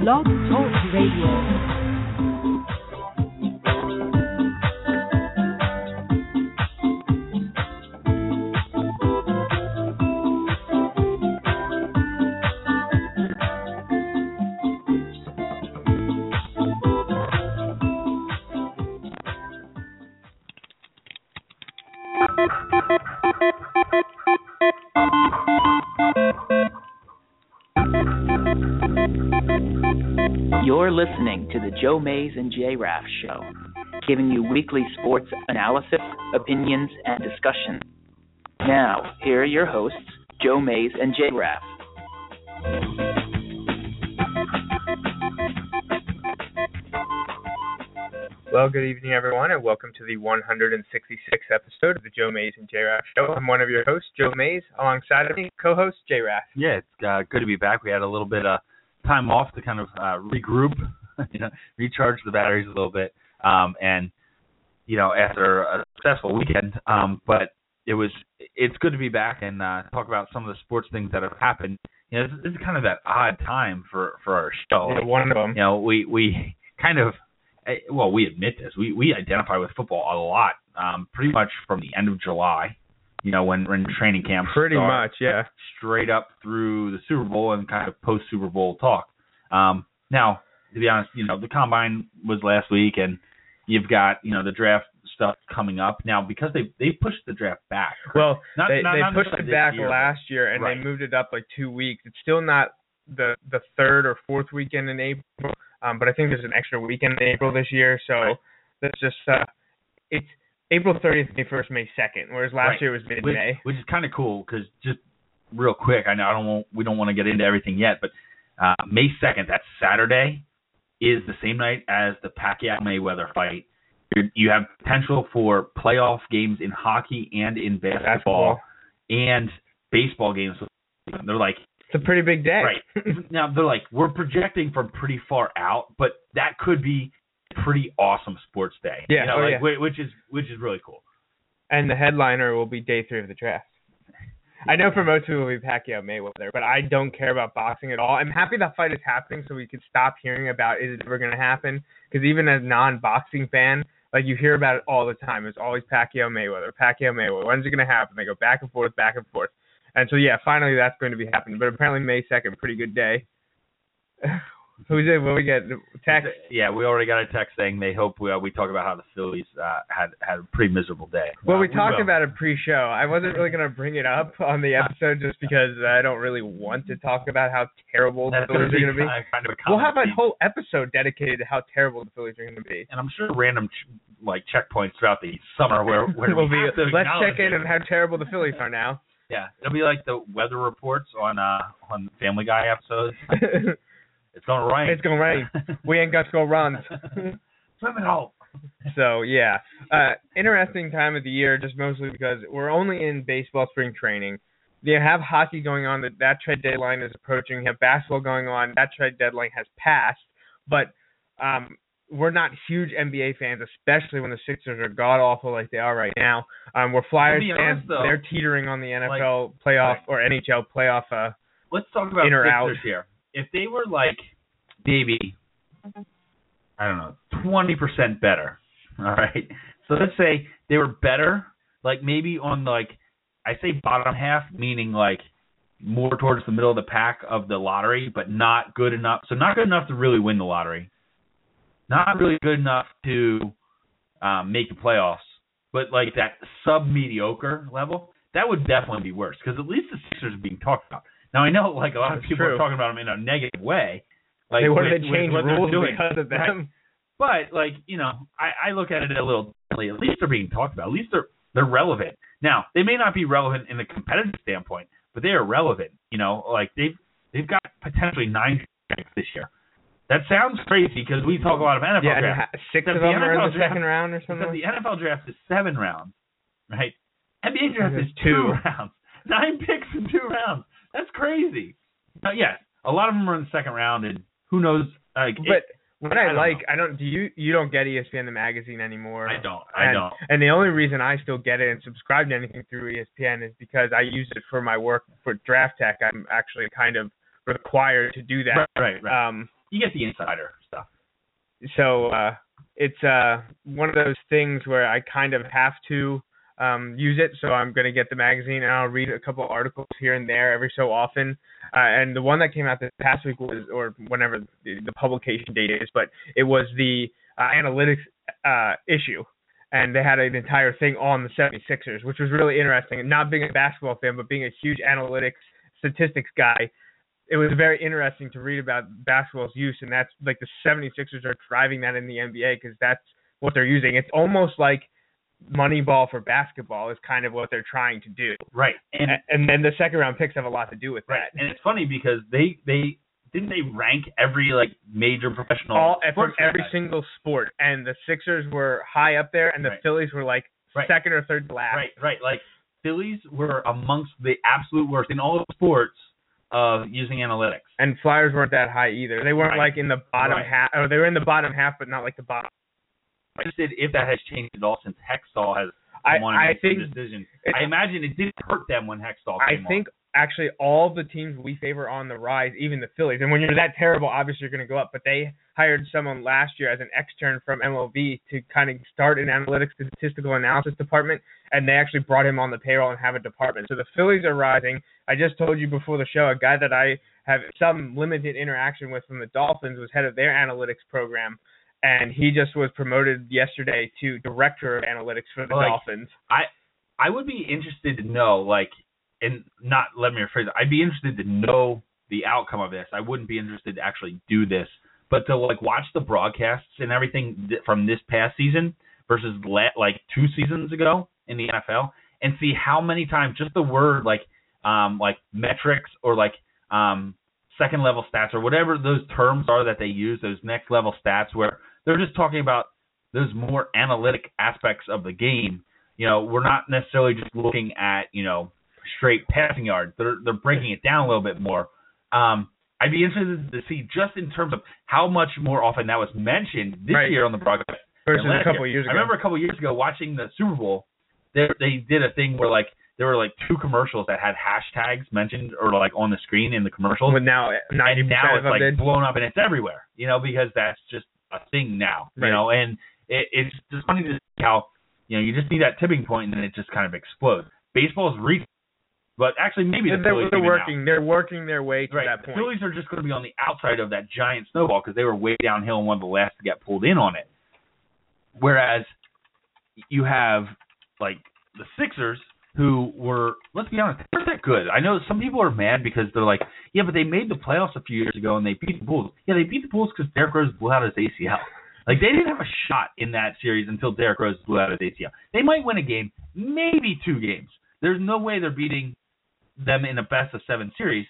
Blog Talk Radio. Joe Mays and Jay Raff Show, giving you weekly sports analysis, opinions, and discussion. Now, here are your hosts, Joe Mays and Jay Raff. Well, good evening, everyone, and welcome to the 166th episode of the Joe Mays and J Raff Show. I'm one of your hosts, Joe Mays, alongside of me, co-host J Raff. Yeah, it's uh, good to be back. We had a little bit of time off to kind of uh, regroup, you know, recharge the batteries a little bit, um, and you know, after a successful weekend. Um, but it was it's good to be back and uh, talk about some of the sports things that have happened. You know, this, this is kind of that odd time for for our show. Yeah, one of them. You know, we we kind of eh, well, we admit this. We we identify with football a lot, um, pretty much from the end of July. You know, when when training camp Pretty much, yeah. straight up through the Super Bowl and kind of post Super Bowl talk. Um, now, to be honest, you know the combine was last week, and you've got you know the draft stuff coming up now because they they pushed the draft back. Well, Not- they not- they not pushed it back year, last year, and Right. they moved it up like two weeks. It's still not the the third or fourth weekend in April, um, but I think there's an extra weekend in April this year, so Right. that's just uh, it's April 30th, May 1st, May 2nd, whereas last Right. year was mid which, May. which is kind of cool because just real quick, I know I don't want, we don't want to get into everything yet, but uh, May second, that's Saturday, is the same night as the Pacquiao Mayweather fight. You're, you have potential for playoff games in hockey and in basketball Basketball. and baseball games. They're like It's a pretty big day. right now. They're like we're projecting from pretty far out, but that could be pretty awesome sports day. Yeah, you know, oh, like, yeah. which is which is really cool. and the headliner will be day three of the draft. I know for most people it'll be Pacquiao Mayweather, but I don't care about boxing at all. I'm happy that fight is happening so we can stop hearing about is it ever going to happen? Because even as a non-boxing fan, like you hear about it all the time. It's always Pacquiao Mayweather, Pacquiao Mayweather. When's it going to happen? They go back and forth, back and forth. And so yeah, finally that's going to be happening. But apparently May second, pretty good day. Who's it? What we get? The text. Yeah, we already got a text saying they hope we, uh, we talk about how the Phillies uh, had had a pretty miserable day. Well, Uh, we talked will. about it pre-show. I wasn't really going to bring it up on the episode just because I don't really want to talk about how terrible the That's Phillies are going to be. kind of- kind of a We'll have a whole episode dedicated to how terrible the Phillies are going to be. and I'm sure random ch- like checkpoints throughout the summer where where we'll we be, let's check in it. on how terrible the Phillies are now. Yeah, it'll be like the weather reports on uh on Family Guy episodes. It's gonna rain. It's gonna rain. we ain't got to go runs. Swim it out. So yeah, uh, interesting time of the year, just mostly because we're only in baseball spring training. You have hockey going on. That that trade deadline is approaching. You have basketball going on. That trade deadline has passed. But um, we're not huge NBA fans, especially when the Sixers are god awful like they are right now. Um, we're Flyers be fans. though, they're teetering on the NFL playoff right. or NHL playoff. Uh, Let's talk about In or Sixers out. here. If they were like maybe I don't know, twenty percent better. All right. So let's say they were better, like maybe on like I say bottom half, meaning like more towards the middle of the pack of the lottery, but not good enough. So not good enough to really win the lottery. Not really good enough to um, make the playoffs, but like that sub mediocre level, that would definitely be worse because at least the Sixers are being talked about. Now I know like a lot of people true. are talking about them in a negative way. Like they wanted with- to change what they're rules doing. because of them. But like you know, I, I look at it a little differently. At least they're being talked about. At least they're they're relevant. Now they may not be relevant in the competitive standpoint, but they are relevant. You know, like they've they've got potentially nine picks this year. That sounds crazy because we talk a lot of NFL Yeah, drafts. six Except of the them are in the draft- second round or something. The NFL draft is seven rounds, right? NBA draft is two. two rounds. Nine picks in two rounds. That's crazy. Yes, a lot of them are in the second round, and who knows? Like, it- But what I I, like, know. I don't. Do you? You don't get ESPN the magazine anymore. I don't. I and, don't. And the only reason I still get it and subscribe to anything through ESPN is because I use it for my work for Draft Tech. I'm actually kind of required to do that. Right, right, right. Um, you get the insider stuff. So uh, it's uh, one of those things where I kind of have to um, use it. So I'm going to get the magazine and I'll read a couple articles here and there every so often. Uh, and the one that came out this past week was, or whenever the, the publication date is, but it was the uh, analytics uh, issue. And they had an entire thing on the 76ers, which was really interesting. And not being a basketball fan, but being a huge analytics statistics guy, it was very interesting to read about basketball's use. And that's like the 76ers are driving that in the NBA because that's what they're using. It's almost like – Moneyball for basketball is kind of what they're trying to do. Right. And and then the second round picks have a lot to do with right. that. And it's funny because they they didn't they rank every like major professional all from every single sport, and the Sixers were high up there, and the Right. Phillies were like Right. second or third to last. Right, right. Like Phillies were amongst the absolute worst in all of sports of using analytics. And Flyers weren't that high either. They weren't Right. like in the bottom half, or they were in the bottom half, but not like the bottom. I just did if that has changed at all since Hextall has I wanted I to make think the decision. I imagine it didn't hurt them when Hextall I think actually all the teams we favor on the rise, even the Phillies. And when you're that terrible, obviously you're going to go up. But they hired someone last year as an extern from MLB to kind of start an analytics statistical analysis department, and they actually brought him on the payroll and have a department. So the Phillies are rising. I just told you before the show, a guy that I have some limited interaction with from the Dolphins was head of their analytics program. And he just was promoted yesterday to director of analytics for the Like, Dolphins. I I would be interested to know, like, and not let me rephrase it. I'd be interested to know the outcome of this. I wouldn't be interested to actually do this, but to like watch the broadcasts and everything th- from this past season versus like two seasons ago in the NFL, and see how many times just the word like um like metrics or like um second level stats or whatever those terms are that they use, those next level stats where they're just talking about those more analytic aspects of the game you know, we're not necessarily just looking at, you know, straight passing yards. They're they're breaking it down a little bit more. Um, I'd be interested to see just in terms of how much more often that was mentioned this Right. year on the broadcast. Versus a couple year. years ago. I remember a couple years ago watching the Super Bowl. They they did a thing where like there were like two commercials that had hashtags mentioned or like on the screen in the commercials. But now and now it's like did. blown up and it's everywhere, you know, because that's just a thing now, Right. you know, and it, it's just funny to see how, you know, you just need that tipping point and then it just kind of explodes. Baseball's reached, but actually maybe the they're, Phillies they're even now. working. They're working their way to Right, that the point. Phillies are just going to be on the outside of that giant snowball because they were way downhill and one of the last to get pulled in on it. Whereas you have like the Sixers who were, let's be honest, they weren't that good. I know some people are mad because they're like, yeah, but they made the playoffs a few years ago and they beat the Bulls. Yeah, they beat the Bulls because Derrick Rose blew out his ACL. Like they didn't have a shot in that series until Derrick Rose blew out his ACL. They might win a game, maybe two games. There's no way they're beating them in a best of seven series,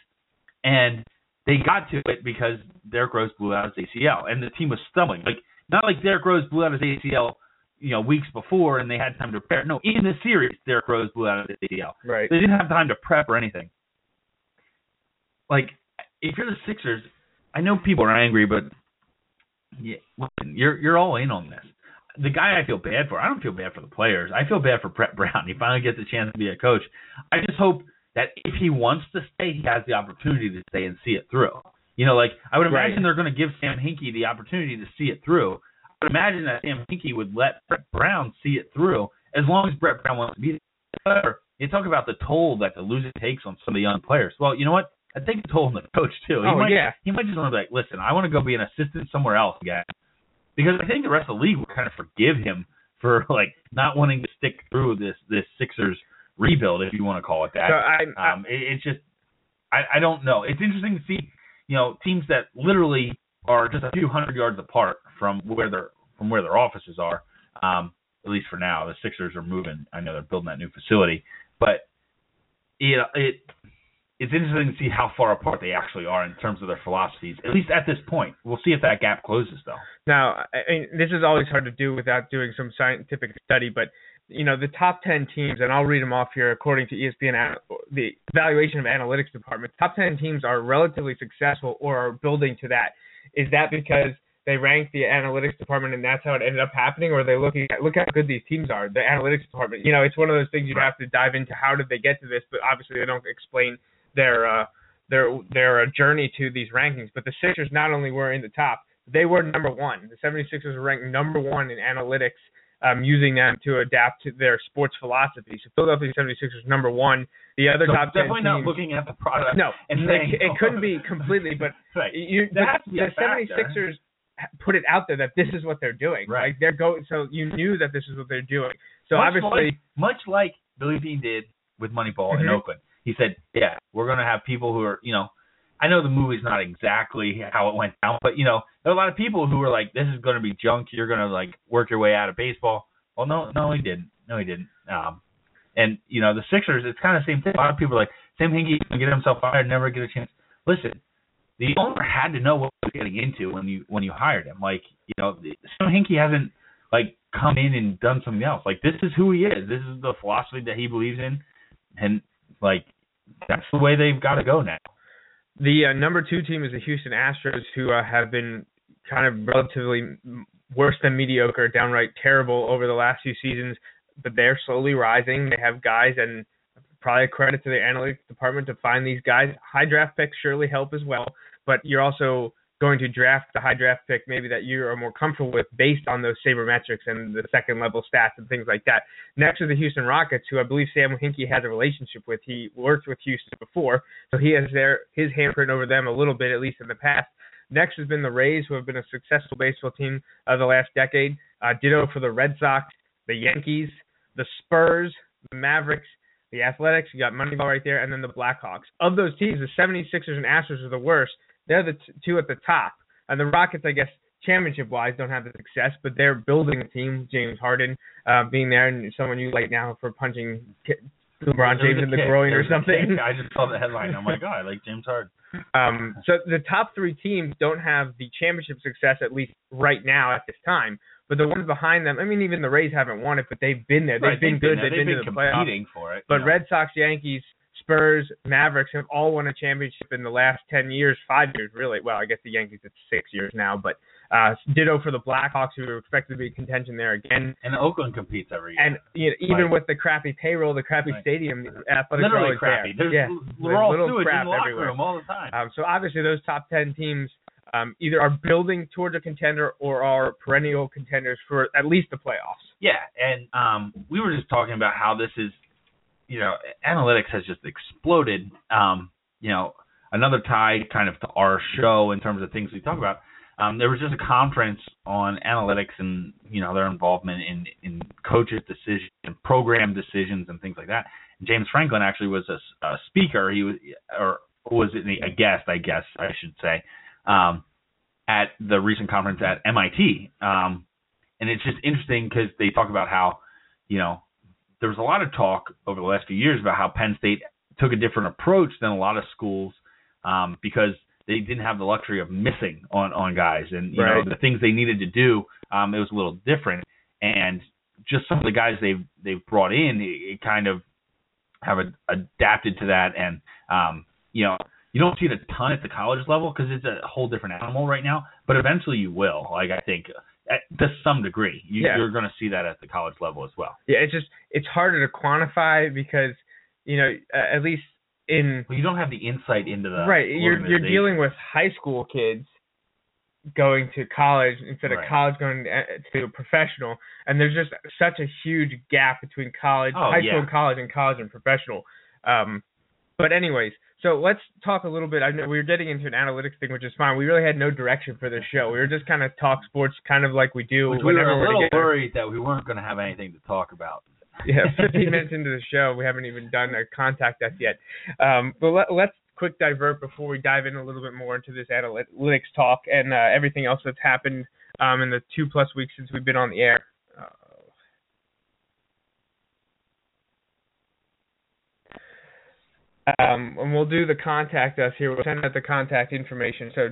and they got to it because Derrick Rose blew out his ACL, and the team was stumbling. Like not like Derrick Rose blew out his ACL, you know, weeks before, and they had time to prepare. No, in the series, Derrick Rose blew out of the ACL. Right. They didn't have time to prep or anything. Like, if you're the Sixers, I know people are angry, but yeah, listen, you're you're all in on this. The guy I feel bad for, I don't feel bad for the players. I feel bad for Brett Brown. He finally gets a chance to be a coach. I just hope that if he wants to stay, he has the opportunity to stay and see it through. You know, like I would imagine Right. they're going to give Sam Hinkie the opportunity to see it through. I would imagine that Sam Hinkie would let Brett Brown see it through as long as Brett Brown wants to be there. However, you talk about the toll that the losing takes on some of the young players. Well, you know what? I think the toll on the coach too. He Oh, might, yeah. He might just want to be like, listen, I want to go be an assistant somewhere else again, because I think the rest of the league will kind of forgive him for like not wanting to stick through this this Sixers rebuild, if you want to call it that. So I, I Um, it, it's just, I, I don't know. It's interesting to see, you know, teams that literally are just a few hundred yards apart from where their from where their offices are. Um, at least for now, the Sixers are moving. I know they're building that new facility, but it it it's interesting to see how far apart they actually are in terms of their philosophies. At least at this point, we'll see if that gap closes though. Now, I mean, this is always hard to do without doing some scientific study, but you know, the top 10 teams, and I'll read them off here according to ESPN, the evaluation of analytics department. Top 10 teams are relatively successful or are building to that. Is that because they ranked the analytics department and that's how it ended up happening, or are they looking at look how good these teams are? The analytics department, you know, it's one of those things you'd have to dive into. How did they get to this? But obviously, they don't explain their uh, their their journey to these rankings. But the Sixers not only were in the top, they were number one. The 76ers were ranked number one in analytics, um, using them to adapt to their sports philosophy. So Philadelphia 76ers number one. The other So top definitely not looking at the product. no, and it, saying, it couldn't be completely, but right. you, That the, the 76ers put it out there that this is what they're doing. Right. Like they're going, so you knew that this is what they're doing. So much obviously, like, much like Billy Beane did with Moneyball in Mhm. Oakland. He said, "Yeah, we're going to have people who are, you know, I know the movie's not exactly how it went down, but you know, there are a lot of people who were like, this is going to be junk. You're going to like work your way out of baseball. Well, no, no, he didn't. No, he didn't. Um, and you know, the Sixers, it's kind of the same thing. A lot of people are like, Sam Hinkie going to get himself fired, never get a chance. Listen, the owner had to know what he was getting into when you when you hired him. Like, you know, Sam Hinkie hasn't like come in and done something else. Like this is who he is. This is the philosophy that he believes in, and like that's the way they've got to go now. the uh, number two team is the Houston Astros, who uh, have been kind of relatively worse than mediocre, downright terrible over the last few seasons. But they're slowly rising. They have guys, and probably a credit to the analytics department to find these guys. High draft picks surely help as well, but you're also going to draft the high draft pick maybe that you are more comfortable with based on those sabermetrics and the second level stats and things like that. Next are the Houston Rockets, who I believe Sam Hinkie has a relationship with. He worked with Houston before, so he has their his handprint over them a little bit, at least in the past. Next has been the Rays, who have been a successful baseball team of the last decade. Uh, ditto for the Red Sox, the Yankees, the Spurs, the Mavericks, the Athletics. You got Moneyball right there, and then the Blackhawks. Of those teams, the 76ers and Astros are the worst. They're the t- two at the top. And the Rockets, I guess, championship wise, don't have the success, but they're building a team. James Harden uh, being there, and someone you like now for punching LeBron James in the kick. groin or something. I just saw the headline. I'm like, oh, I like James Harden. Um, so the top three teams don't have the championship success at least right now at this time. But the ones behind them, I mean, even the Rays haven't won it, but they've been there. They've Right, been good. there. They've, been, to the playoffs. competing for it. But know. Red Sox, Yankees, Spurs, Mavericks have all won a championship in the last ten years, five years really. Well, I guess the Yankees it's six years now, but uh, ditto for the Blackhawks, who are expected to be contention there again. and Oakland competes every year. And you know, even with the crappy payroll, the crappy stadium, the athletics are literally always crappy. there. There's yeah, we're all little crap in the locker everywhere. all the time. Um, so obviously those top ten teams um, either are building towards a contender or are perennial contenders for at least the playoffs. Yeah, and um, we were just talking about how this is, you know, analytics has just exploded. Um, you know, another tie kind of to our show in terms of things we talk about. Um, there was just a conference on analytics and you know their involvement in in coaches' decisions and program decisions and things like that. James Franklin actually was a, a speaker. He was or was a guest, I guess I should say, um, at the recent conference at MIT. Um, and it's just interesting because they talk about how, you know, there was a lot of talk over the last few years about how Penn State took a different approach than a lot of schools um, because they didn't have the luxury of missing on on guys, and you Right. know the things they needed to do. Um, it was a little different, and just some of the guys they've they've brought in, it, it kind of have a, adapted to that, and um, you know. You don't see it a ton at the college level because it's a whole different animal right now, but eventually you will. Like I think, at, to some degree, you, Yeah. you're going to see that at the college level as well. Yeah, it's just it's harder to quantify because you know uh, at least in Well, you don't have the insight into the right you're you're dealing with high school kids going to college instead of Right. college going to, to professional and there's just such a huge gap between college Oh, high yeah. school and college and college and professional um but anyways so let's talk a little bit i know we were getting into an analytics thing which is fine we really had no direction for this show we were just kind of talk sports kind of like we do Which we were a little together. worried that we weren't going to have anything to talk about. yeah, 15 minutes into the show, we haven't even done a contact us yet. Um, but let, let's quick divert before we dive in a little bit more into this analytics talk and uh, everything else that's happened um, in the two plus weeks since we've been on the air. Um, and we'll do the contact us here. We'll send out the contact information. So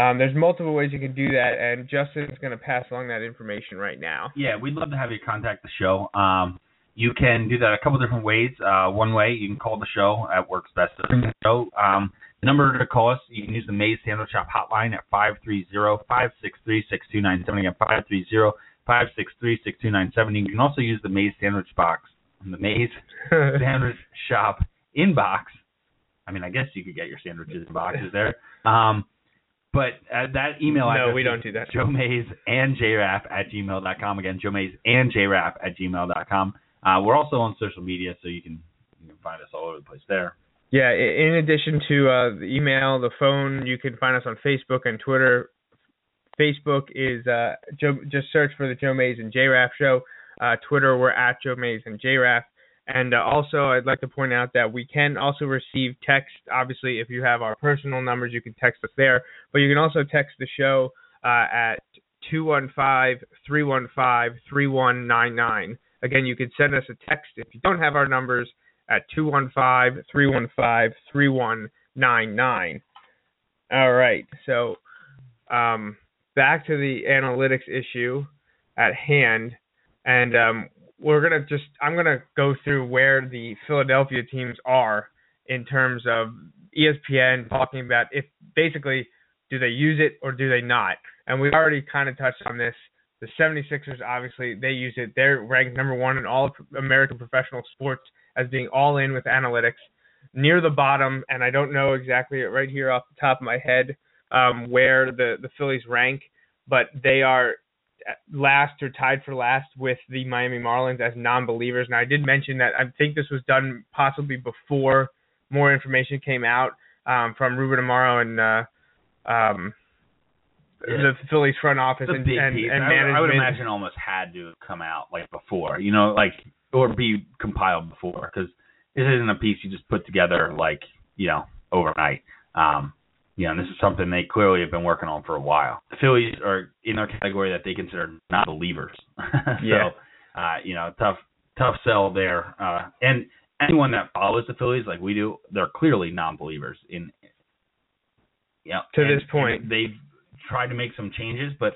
um, there's multiple ways you can do that, and Justin's going to pass along that information right now. Yeah, we'd love to have you contact the show. Um, you can do that a couple different ways. Uh, one way, you can call the show at works best to the show. Um, the number to call us, you can use the Maze Sandwich Shop hotline at 530-563-6297. Again, 530-563-6297. You can also use the Maze Sandwich box, on the Maze Sandwich Shop inbox I mean, I guess you could get your sandwiches in boxes there. Um, but uh, that email address. No, we don't do that. Joe Mays and JRaff at gmail.com. Again, Joe Mays and JRaff at gmail.com. Uh, we're also on social media, so you can you can find us all over the place there. Yeah, in addition to uh, the email, the phone, you can find us on Facebook and Twitter. Facebook is uh, Joe, just search for the Joe Mays and J Raff Show. Uh, Twitter, we're at Joe Mays and J Raff. And uh, also, I'd like to point out that we can also receive text. Obviously, if you have our personal numbers, you can text us there. But you can also text the show uh, at 215-315-3199. Again, you can send us a text if you don't have our numbers at 215-315-3199. All right. So, um, back to the analytics issue at hand, and um, we're gonna just I'm gonna go through where the Philadelphia teams are in terms of ESPN talking about if basically do they use it or do they not, and we already kind of touched on this. The 76ers obviously they use it. They're ranked number one in all American professional sports as being all in with analytics. Near the bottom, and I don't know exactly right here off the top of my head um, where the the Phillies rank, but they are last or tied for last with the Miami Marlins as non-believers. And I did mention that I think this was done possibly before more information came out um, from Ruben Amaro and uh, um, Yeah. the Phillies front office and, and, and I, would- management. I would imagine almost had to have come out like before, you know, like or be compiled before because this isn't a piece you just put together like you know overnight. Um, you know, this is something they clearly have been working on for a while. The Phillies are in their category that they consider not believers. so, Yeah. uh, you know, tough tough sell there. Uh, and anyone that follows the Phillies like we do, they're clearly non-believers in. Yeah, To this point. they've tried to make some changes, but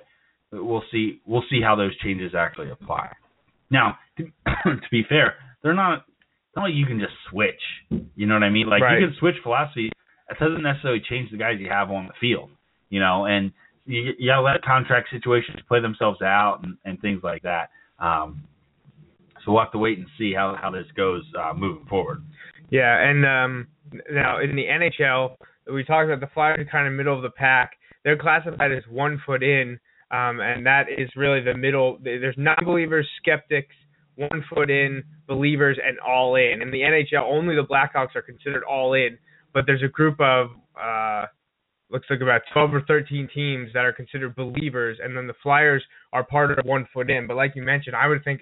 we'll see. We'll see how those changes actually apply. Now, to, to be fair, they're not. It's not like you can just switch. You know what I mean? Like Right. you can switch philosophy. It doesn't necessarily change the guys you have on the field. You know, and you, you gotta let contract situations play themselves out and, and things like that. Um, so we'll have to wait and see how how this goes uh, moving forward. Yeah, and um, now in the NHL, we talked about the Flyers kind of middle of the pack. They're classified as one foot in, um, and that is really the middle. There's non-believers, skeptics, one foot in, believers, and all in. In the NHL, only the Blackhawks are considered all in, but there's a group of uh, looks like about 12 or 13 teams that are considered believers, and then the Flyers are part of one foot in. But like you mentioned, I would think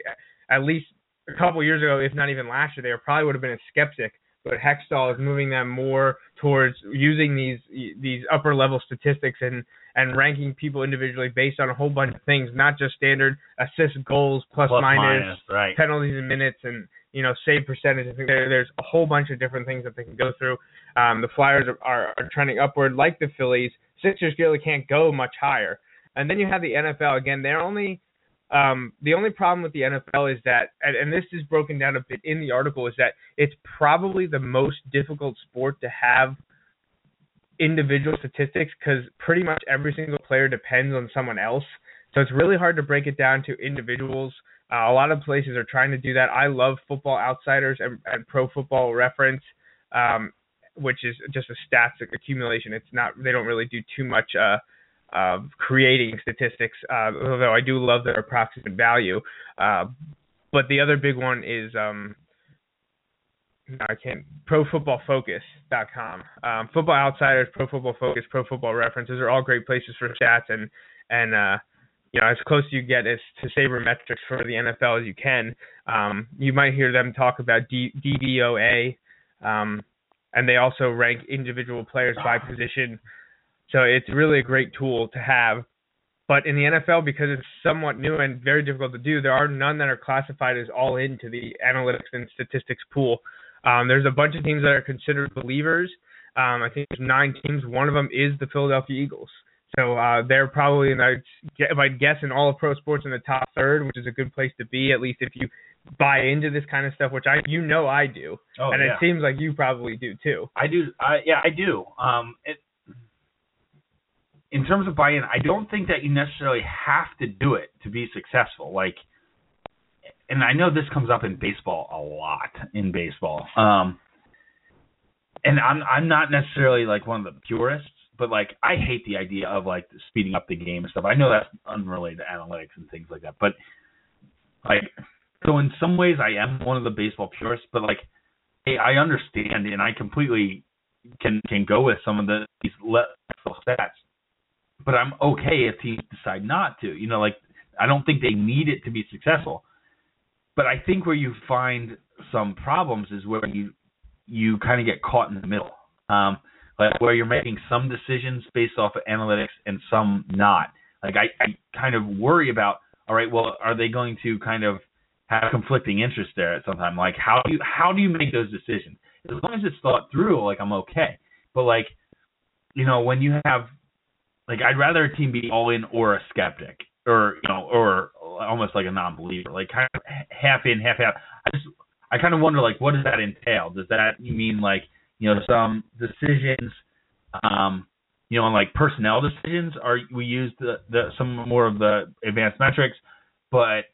at least a couple years ago, if not even last year, they probably would have been a skeptic. But Hextall is moving them more towards using these these upper level statistics and and ranking people individually based on a whole bunch of things, not just standard assists, goals, plus, Plus minus, minus, right? penalties and minutes, and you know save percentage. I think there, there's a whole bunch of different things that they can go through. Um, the Flyers are, are, are trending upward, like the Phillies. Sixers really can't go much higher. And then you have the NFL again. They're only um, the only problem with the NFL is that, and, and this is broken down a bit in the article, is that it's probably the most difficult sport to have individual statistics because pretty much every single player depends on someone else. So it's really hard to break it down to individuals. Uh, a lot of places are trying to do that. I love Football Outsiders and, and Pro Football Reference, um, which is just a stats accumulation. It's not they don't really do too much uh, creating statistics, uh, although I do love their approximate value. Uh, but the other big one is um, no, I can't. ProFootballFocus.com. Um, Football Outsiders, Pro Football Focus, Pro Football are all great places for stats and and uh, you know as close as you get as to sabermetrics for the NFL as you can. Um, you might hear them talk about D- DVOA, um, and they also rank individual players by position. So it's really a great tool to have. But in the NFL, because it's somewhat new and very difficult to do, there are none that are classified as all into the analytics and statistics pool. Um, there's a bunch of teams that are considered believers. Um, I think there's nine teams. One of them is the Philadelphia Eagles. So uh, they're probably, in, if I'd guess, in all of pro sports in the top third, which is a good place to be, at least if you buy into this kind of stuff, which I, you know, I do, Oh and yeah. it seems like you probably do too. I do. I yeah, I do. Um, it, in terms of buy-in, I don't think that you necessarily have to do it to be successful. Like, and I know this comes up in baseball a lot. In baseball, um, and I'm I'm not necessarily like one of the purists, but like I hate the idea of like speeding up the game and stuff. I know that's unrelated to analytics and things like that, but like so in some ways I am one of the baseball purists, but like hey, I understand and I completely can can go with some of the these stats, but I'm okay if teams decide not to. You know, like I don't think they need it to be successful. But I think where you find some problems is where you you kind of get caught in the middle, um, like where you're making some decisions based off of analytics and some not. Like I, I kind of worry about. All right, well, are they going to kind of have conflicting interests there at some time? Like how do you how do you make those decisions? As long as it's thought through, like I'm okay. But like, you know, when you have like I'd rather a team be all in or a skeptic or you know or almost like a non-believer, like kind of half in, half out. I just I kind of wonder like what does that entail? Does that mean like you know some decisions, um, you know, on like personnel decisions are we use the the some more of the advanced metrics, but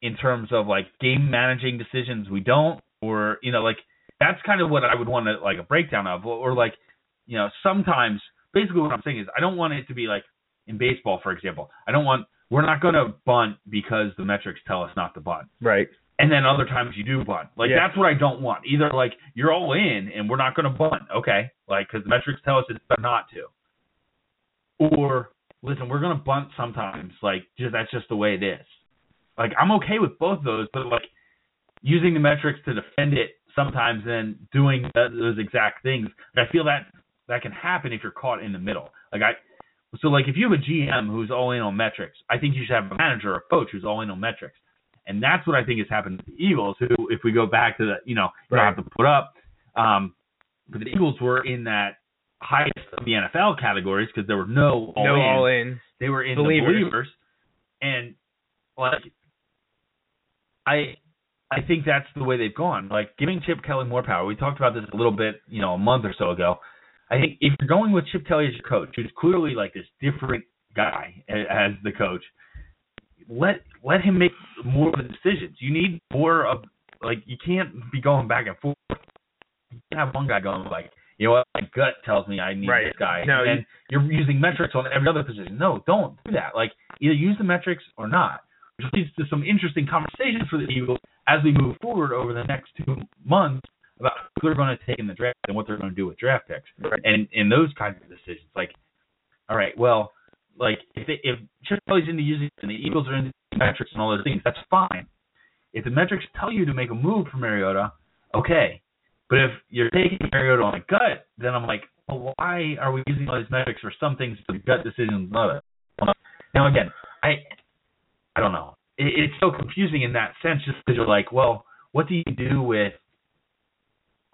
in terms of like game managing decisions we don't, or you know like that's kind of what I would want to like a breakdown of, or, or like you know sometimes basically what I'm saying is I don't want it to be like in baseball for example I don't want we're not going to bunt because the metrics tell us not to bunt. Right. And then other times you do bunt. Like Yeah. that's what I don't want. Either like you're all in and we're not going to bunt. Okay. Like because the metrics tell us it's better not to. Or listen, we're going to bunt sometimes. Like just that's just the way it is. Like I'm okay with both of those, but like using the metrics to defend it sometimes and doing those exact things. I feel that that can happen if you're caught in the middle. Like I so like if you have a GM who's all in on metrics, I think you should have a manager or a coach who's all in on metrics. And that's what I think has happened to the Eagles, who if we go back to the you know, you don't have to put up um but the Eagles were in that highest of the NFL categories because there were no all no in. all in. They were in Believers. the believers, and like I, I think that's the way they've gone. Like giving Chip Kelly more power. We talked about this a little bit, you know, a month or so ago. I think if you're going with Chip Kelly as your coach, who's clearly like this different guy as the coach, let let him make more of the decisions. You need more of like you can't be going back and forth. You can't have one guy going like, you know what, my gut tells me I need Right. this guy, No, and you're using metrics on every other position. No, don't do that. Like either use the metrics or not. Which leads to some interesting conversations for the Eagles as we move forward over the next two months about who they're going to take in the draft and what they're going to do with draft picks Right. and and those kinds of decisions. Like, all right, well, like if they, if Chip Kelly's into using it and the Eagles are into metrics and all those things, that's fine. If the metrics tell you to make a move for Mariota, okay. But if you're taking Mariota on a gut, then I'm like, well, why are we using all these metrics for some things for gut decisions and other? Now again, I I don't know. It, it's so confusing in that sense, just because you're like, well, what do you do with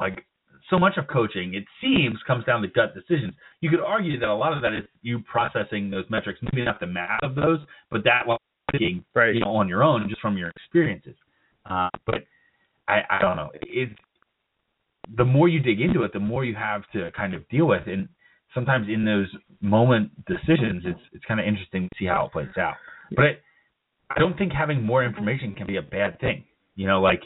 like so much of coaching? It seems comes down to gut decisions. You could argue that a lot of that is you processing those metrics, maybe not the math of those, but that while thinking Right. you know on your own just from your experiences. Uh, but I I don't know. It the more you dig into it, the more you have to kind of deal with, and sometimes in those moment decisions, it's it's kind of interesting to see how it plays out. But I don't think having more information can be a bad thing. You know, like,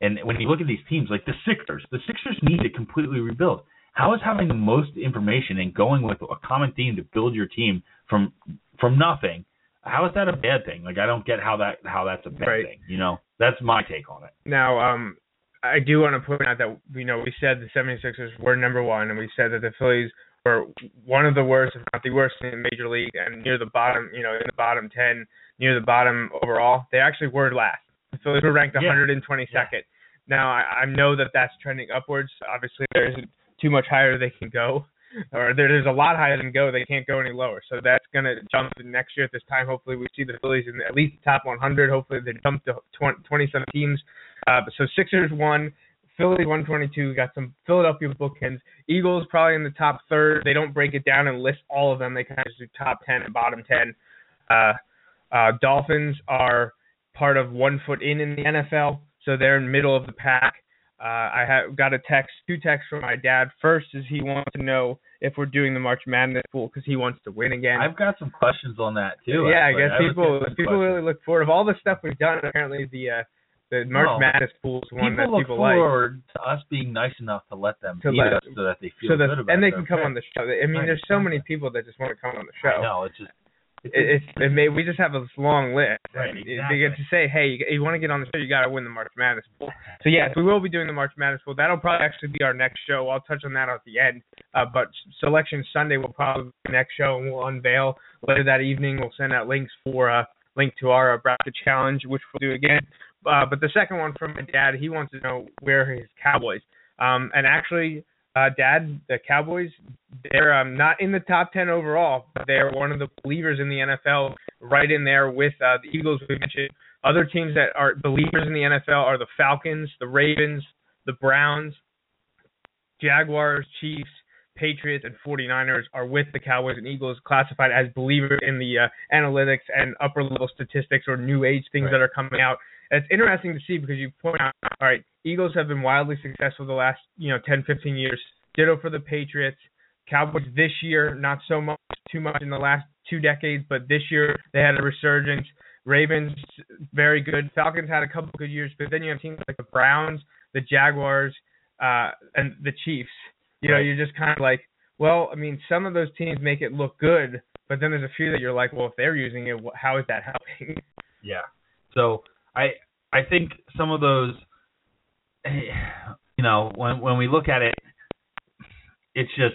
and when you look at these teams, like the Sixers, the Sixers need to completely rebuild. How is having the most information and going with a common theme to build your team from from nothing? How is that a bad thing? Like, I don't get how that how that's a bad Right. thing. You know, that's my take on it. Now, um, I do want to point out that you know we said the 76ers were number one, and we said that the Phillies were one of the worst, if not the worst, in Major League, and near the bottom, you know, in the bottom 10, near the bottom overall. They actually were last. Phillies were ranked Yeah. 122nd. Now, I, I know that that's trending upwards. Obviously, there isn't too much higher they can go, or there, there's a lot higher than go. They can't go any lower. So that's going to jump next year at this time. Hopefully, we see the Phillies in at least the top 100. Hopefully, they jump to 20, 20 some teams. Uh, so Sixers won, Phillies 122. Got some Philadelphia bookends. Eagles probably in the top third. They don't break it down and list all of them. They kind of just do top 10 and bottom 10. Uh, uh, Dolphins are part of one foot in in the NFL, so they're in middle of the pack. Uh, I have got a text, two texts from my dad. First is he wants to know if we're doing the March Madness pool because he wants to win again. I've got some questions on that too. yeah, I guess was people people questions. really look forward. Of all the stuff we've done, apparently the uh, The March Well, Madness pool is one people that look people like. forward to us being nice enough to let them To let- us so that they feel So that good about and they their can come on the show. I mean, there's so many people that just want to come on the show. No, it's just It, it's it may, we just have a long list. Right, exactly. They get to say, hey, you, you want to get on the show, you got to win the March Madness pool. So yes, we will be doing the March Madness pool. That'll probably actually be our next show. I'll touch on that at the end. Uh, but Selection Sunday will probably be the next show, and we'll unveil later that evening. We'll send out links for a link to our uh, bracket challenge, which we'll do again. Uh, but the second one from my dad, he wants to know where his Cowboys. Um, and actually, uh, Dad, the Cowboys, they're um, not in the top 10 overall, but they're one of the believers in the NFL, right in there with uh, the Eagles we mentioned. Other teams that are believers in the NFL are the Falcons, the Ravens, the Browns, Jaguars, Chiefs, Patriots, and 49ers are with the Cowboys and Eagles classified as believers in the uh, analytics and upper level statistics or new age things Right. that are coming out. It's interesting to see because you point out, all right, Eagles have been wildly successful the last, you know, 10, 15 years. Ditto for the Patriots. Cowboys this year, not so much, too much in the last two decades, but this year they had a resurgence. Ravens, very good. Falcons had a couple good years, but then you have teams like the Browns, the Jaguars, uh, and the Chiefs. You know, you're just kind of like, well, I mean, some of those teams make it look good, but then there's a few that you're like, well, if they're using it, how is that helping? Yeah. So I I think some of those, you know, when when we look at it, it's just,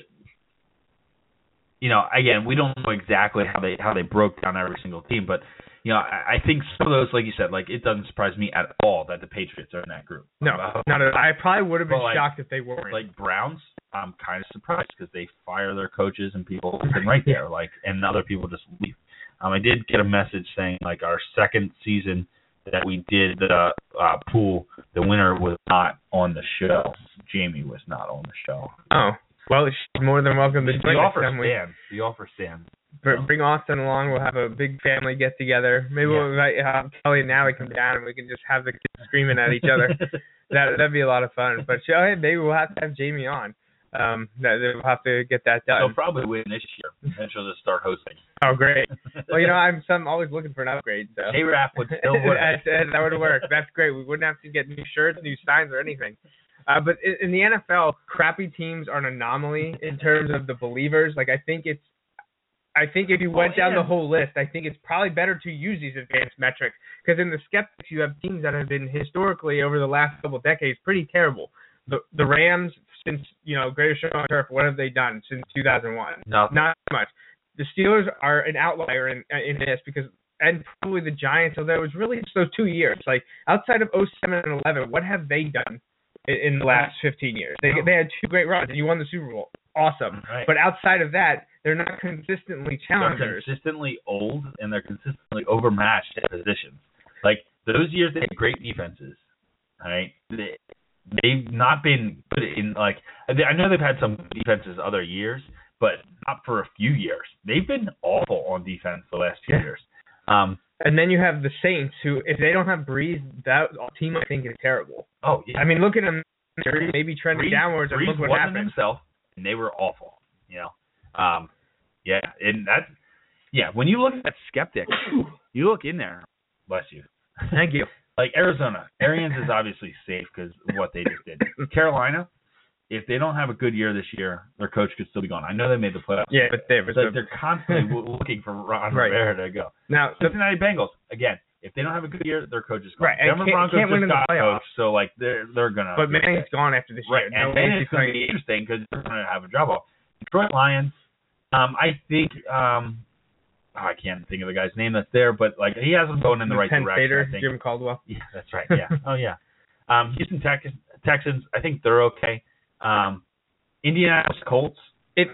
you know, again, we don't know exactly how they how they broke down every single team, but you know, I, I think some of those, like you said, like it doesn't surprise me at all that the Patriots are in that group. No, Uh, not at all. I probably would have been like- shocked if they weren't. like Browns, I'm kind of surprised because they fire their coaches and people been right there, like, and other people just leave. Um, I did get a message saying like our second season that we did the uh, pool, the winner was not on the show. Jamie was not on the show. oh, well, she's more than welcome to The, join the us offer then. We- stands. The offer stands. Br- Bring Austin along. We'll have a big family get together. Maybe we'll invite uh, Kelly and Natalie come down, and we can just have the kids screaming at each other. that that'd be a lot of fun. But oh, hey, maybe we'll have to have Jamie on. Um, that we'll have to get that She'll probably win this year, and she'll just start hosting. Oh, great. Well, you know, I'm some always looking for an upgrade. So J Raff would still work. that, that would work. That's great. We wouldn't have to get new shirts, new signs, or anything. Uh, but in, in the NFL, crappy teams are an anomaly in terms of the believers. Like I think it's, I think if you went Oh, down yeah. the whole list, I think it's probably better to use these advanced metrics because in the skeptics you have teams that have been historically over the last couple of decades pretty terrible. The the Rams since you know Greatest Show on Turf, what have they done since 2001? Nothing. Not much. The Steelers are an outlier in in this because and probably the Giants, although it was really just those two years. Like outside of 07 and 11, what have they done in, in the last 15 years? They they had two great runs and you won the Super Bowl. Awesome. Right. But outside of that, they're not consistently they're challengers. consistently old and they're consistently overmatched at positions. Like those years, they had great defenses. All right, they, they've not been good in like. I know they've had some defenses other years, but not for a few years. They've been awful on defense the last few Yeah. years. Um. And then you have the Saints, who if they don't have Brees, that team I think is terrible. Oh yeah. I mean, look at them. They're maybe trending Brees- downwards, and Brees look what wasn't happened. himself, and they were awful. You know. Um. Yeah, and that. Yeah, when you look at skeptics, you look in there. Bless you. Thank you. Like Arizona, Arians is obviously safe because what they just did. Carolina, if they don't have a good year this year, their coach could still be gone. I know they made the playoffs. Yeah, but they like they're constantly looking for Ron Right. Rivera to go. now the, Cincinnati Bengals, again, if they don't have a good year, their coach is gone. Right, and Denver can't- Broncos can't win in the playoffs. coach, so like they're they're gonna. but Manning's gone after this right, year. No and then it's he's going to be interesting because they're going to have a drop off. Detroit Lions, um, I think, um, oh, I can't think of the guy's name that's there, but like he has them going in the right Penn direction. Stater, I think. Jim Caldwell. Yeah, that's right. Yeah. oh yeah. Um, Houston Tex- Texans, I think they're okay. Um, Indianapolis Colts. It-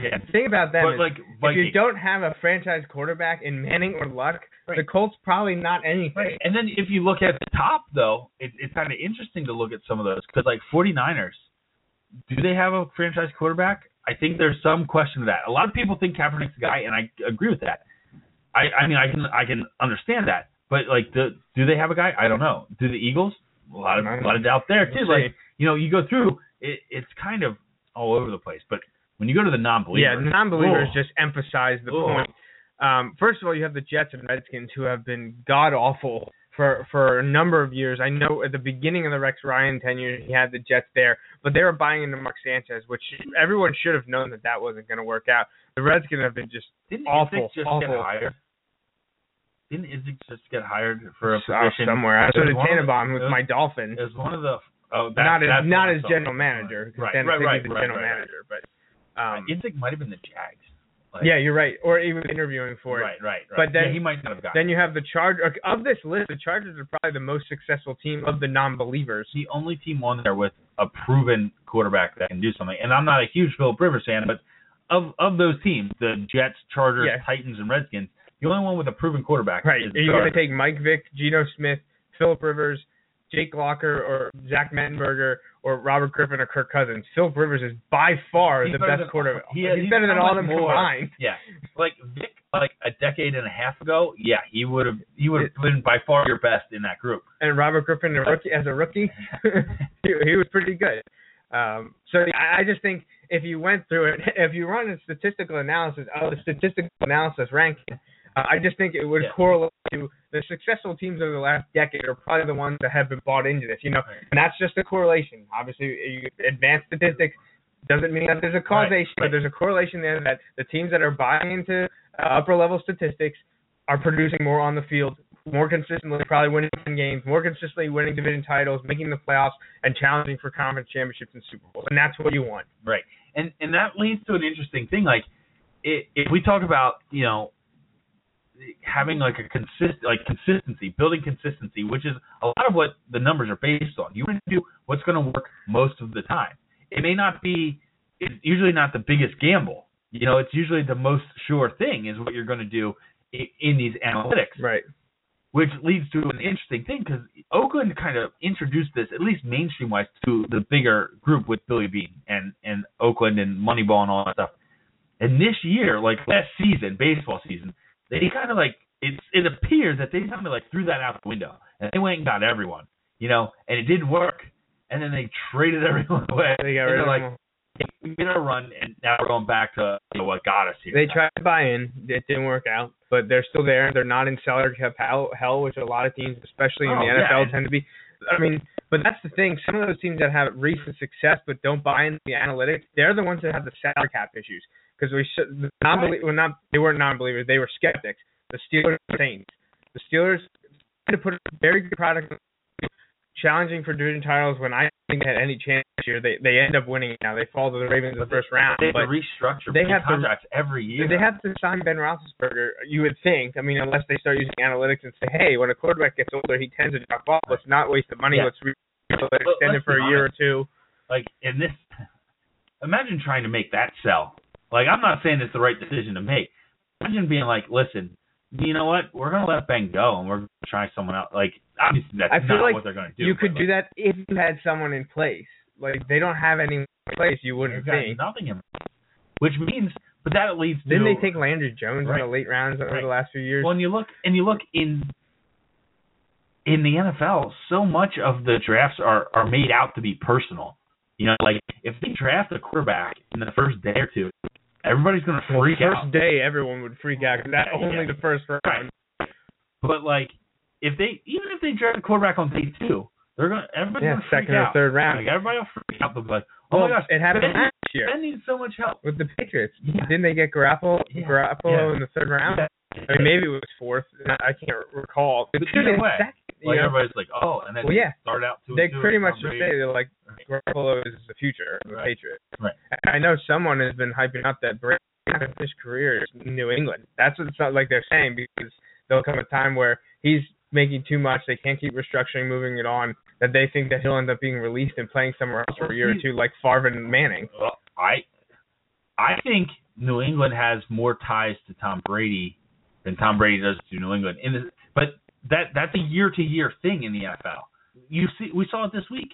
yeah. The thing about them But is, like, if you don't have a franchise quarterback in Manning or Luck, the Colts probably not anything. Right. And then if you look at the top, though, it, it's kind of interesting to look at some of those because, like, 49ers, do they have a franchise quarterback? I think there's some question to that. A lot of people think Kaepernick's the guy, and I agree with that. I, I mean, I can I can understand that, but like, the, do they have a guy? I don't know. Do the Eagles? A lot of a lot of doubt there too. Like, you know, you go through it, it's kind of all over the place. But when you go to the non-believers, Yeah, non-believers oh, just emphasize the Oh. point. Um, first of all, you have the Jets and Redskins who have been god awful for for a number of years. I know at the beginning of the Rex Ryan tenure, he had the Jets there, but they were buying into Mark Sanchez, which everyone should have known that that wasn't going to work out. The Redskins have been just Didn't awful, Isaac just awful. get hired? Didn't Isaac just get hired for a position somewhere. It So was did one of the- Tannenbaum with my Dolphins. It was one of the oh that, not as not as saw. general manager. Right, right, right, the right, general right. manager, but um, Isaac might have been the Jags. Like, yeah, you're right. Or even interviewing for it. right, right, right. But then- yeah, he might not have got. Then you have the Chargers. Of this list, the Chargers are probably the most successful team of the non-believers. the only team on there with a proven quarterback that can do something. And I'm not a huge Philip Rivers fan, but of of those teams, the Jets, Chargers, Yeah. Titans, and Redskins, the only one with a proven quarterback Right. is Are you going to take Mike Vick, Geno Smith, Philip Rivers, Jake Locker, or Zach Mettenberger, or Robert Griffin, or Kirk Cousins? Philip Rivers is by far He's the best than- quarterback. he- he's, he's better than all of them more. combined. Yeah, like Vick, like a decade and a half ago, yeah, he would have he would have been by far your best in that group. And Robert Griffin, a rookie, as a rookie, he, he was pretty good. Um, so I, I just think if you went through it, if you run a statistical analysis of the statistical analysis ranking, uh, I just think it would Yeah. correlate to the successful teams over the last decade are probably the ones that have been bought into this. You know, and that's just a correlation. Obviously, advanced statistics doesn't mean that there's a causation, right. but there's a correlation there that the teams that are buying into uh, upper level statistics are producing more on the field, more consistently, probably winning games, more consistently winning division titles, making the playoffs, and challenging for conference championships and Super Bowls. And that's what you want. Right. And and that leads to an interesting thing. Like, i if we talk about you know having like a consist like consistency, building consistency, which is a lot of what the numbers are based on. You want to do what's going to work most of the time. It may not be. It's usually not the biggest gamble. You know, it's usually the most sure thing is what you're going to do in, in these analytics Right. which leads to an interesting thing because Oakland kind of introduced this, at least mainstream wise, to the bigger group with Billy Beane and and Oakland and Moneyball and all that stuff. And this year, like last season, baseball season, they kind of like it. It appears that they kind of like threw that out the window and they went and got everyone, you know, and it didn't work. And then they traded everyone away. They got rid of like, them all. we did our run, and now we're going back to you know, what got us here. They tried to buy in. It didn't work out, but they're still there. They're not in salary cap hell, which a lot of teams, especially in Oh, the NFL, and- tend to be. I mean, but that's the thing. Some of those teams that have recent success but don't buy into the analytics, they're the ones that have the salary cap issues. Because we should, the non well, not they weren't non-believers, they were skeptics. The Steelers, and Saints, the Steelers tried to put a very good product, challenging for division titles when I think they had any chance this year. They they end up winning now. They fall to the Ravens in the first round, They have but to restructure they big have to- contracts every year. they have to sign Ben Roethlisberger. You would think. I mean, unless they start using analytics and say, "Hey, when a quarterback gets older, he tends to drop off. Let's not waste the money. Yeah. Let's re- let's extend let's it for be a year or two. like in this imagine trying to make that sell like i'm not saying it's the right decision to make imagine being like listen you know what we're going to let ben go and we're going to try someone else like obviously that's I feel not like what they're going to do you could do that if you had someone in place. Like they don't have anyone in place. You wouldn't think. nothing in which means but that leads to Didn't they take Landry Jones Right. in the late rounds over Right. the last few years? well and you look and you look in in the NFL so much of the drafts are are made out to be personal you know like if they draft a quarterback in the first day or two everybody's going to freak Well, first out day, everyone would freak out. Yeah, only yeah. the first round. But like, if they even if they draft a quarterback on day two, they're gonna everybody's Yeah, gonna freak second or out. third round. Like everybody will freak out. They'll be like, oh well, my gosh, it happened Ben, last year Ben needs so much help. with the Patriots. Yeah. Didn't they get Garoppolo, Yeah. Garoppolo in the third round? I mean, maybe it was fourth. I can't recall. But either way, Like know? everybody's like, oh, and then Well, yeah. start out two. they two pretty much just say they're like Garoppolo is the future of the Right. Patriots. Right. I know someone has been hyping up that Brady his career in New England. That's what it's not like they're saying because there'll come a time where he's making too much. They can't keep restructuring, moving it on. That they think that he'll end up being released and playing somewhere else for a year or two, like Favre and Manning. Well, I, I think New England has more ties to Tom Brady than Tom Brady does to New England. In the, but that that's a year to year thing in the NFL. You see, we saw it this week.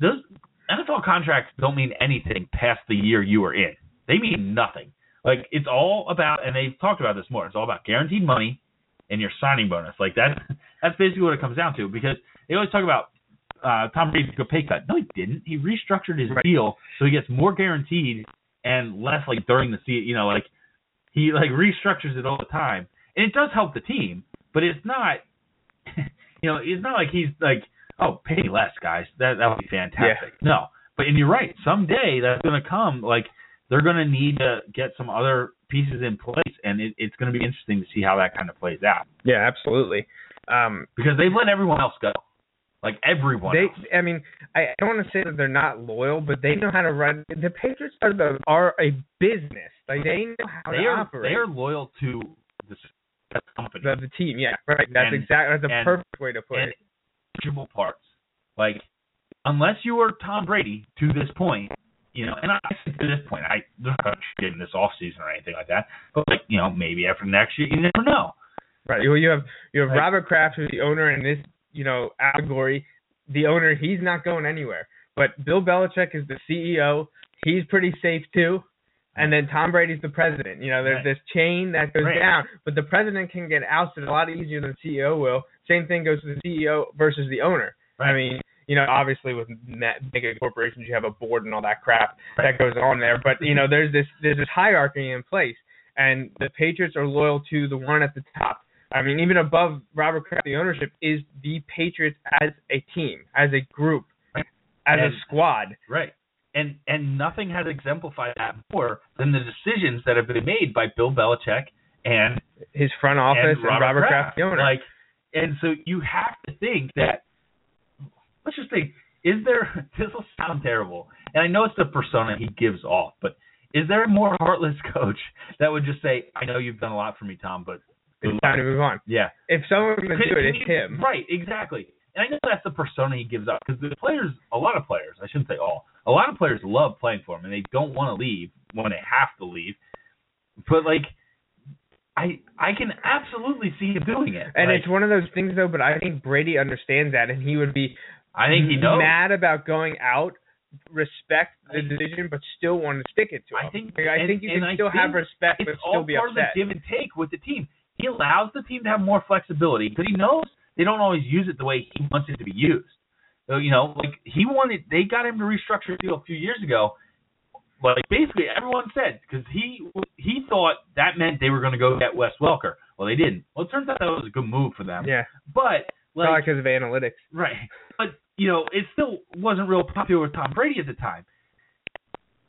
Those NFL contracts don't mean anything past the year you are in. They mean nothing. Like it's all about, and they've talked about this more. It's all about guaranteed money and your signing bonus. Like that. That's basically what it comes down to. Because they always talk about uh, Tom Brady took a pay cut. No, he didn't. He restructured his Right. deal so he gets more guaranteed and less like during the season. You know, like he like restructures it all the time, and it does help the team, but it's not. you know, it's not like he's like, oh, pay less, guys. That that would be fantastic. No, but and you're right. Someday that's going to come. Like they're going to need to get some other pieces in place, and it, it's going to be interesting to see how that kind of plays out Yeah, absolutely. Um, because they've let everyone else go, like everyone. they, else. I mean, I don't want to say that they're not loyal, but they know how to run. The Patriots are the are a business. Like they know how they to are operate. they are loyal to the, the company. the, the team, yeah, right. That's And- exactly that's a perfect way to put it. intangible parts. Like, unless you are Tom Brady to this point, you know, and I think to this point, I they're not going to trade him this off season or anything like that. But like, you know, maybe after next year, you never know. Right. Well, you have you have Like- Robert Kraft, who's the owner in this you know allegory. The owner, he's not going anywhere. But Bill Belichick is the CEO. He's pretty safe too. And then Tom Brady's the president. You know, there's Right. this chain that goes Right. down, but the president can get ousted a lot easier than the CEO will. Same thing goes to the CEO versus the owner. I mean, you know, obviously with big corporations, you have a board and all that crap that goes on there. But you know, there's this there's this hierarchy in place, and the Patriots are loyal to the one at the top. I mean, even above Robert Kraft, the ownership is the Patriots as a team, as a group, Right. as And- a squad. Right. And and nothing has exemplified that more than the decisions that have been made by Bill Belichick and His front office and, Robert, Kraft, the owner. Like, and so you have to think that. Let's just think: Is there? This will sound terrible, and I know it's the persona he gives off, but is there a more heartless coach that would just say, "I know you've done a lot for me, Tom, but it's time to move on. yeah, If someone's going to Can- do it, it's him. Right, exactly. And I know that's the persona he gives up because the players, a lot of players, I shouldn't say all, a lot of players love playing for him and they don't want to leave when they have to leave. But like, I I can absolutely see him doing it. And Like, it's one of those things, though. But I think Brady understands that, and he would be I think he knows. mad about going out, respect the decision, but still want to stick it to him. I think Like, I and- think you can I still have respect, but still be upset. It's all part of the give and take with the team. He allows the team to have more flexibility because he knows they don't always use it the way he wants it to be used. So you know, like he wanted, they got him to restructure the deal a few years ago. Like basically everyone said because he he thought that meant they were going to go get Wes Welker. Well, they didn't. Well, it turns out that was a good move for them. Yeah, But like probably because of analytics. Right. But, you know, it still wasn't real popular with Tom Brady at the time.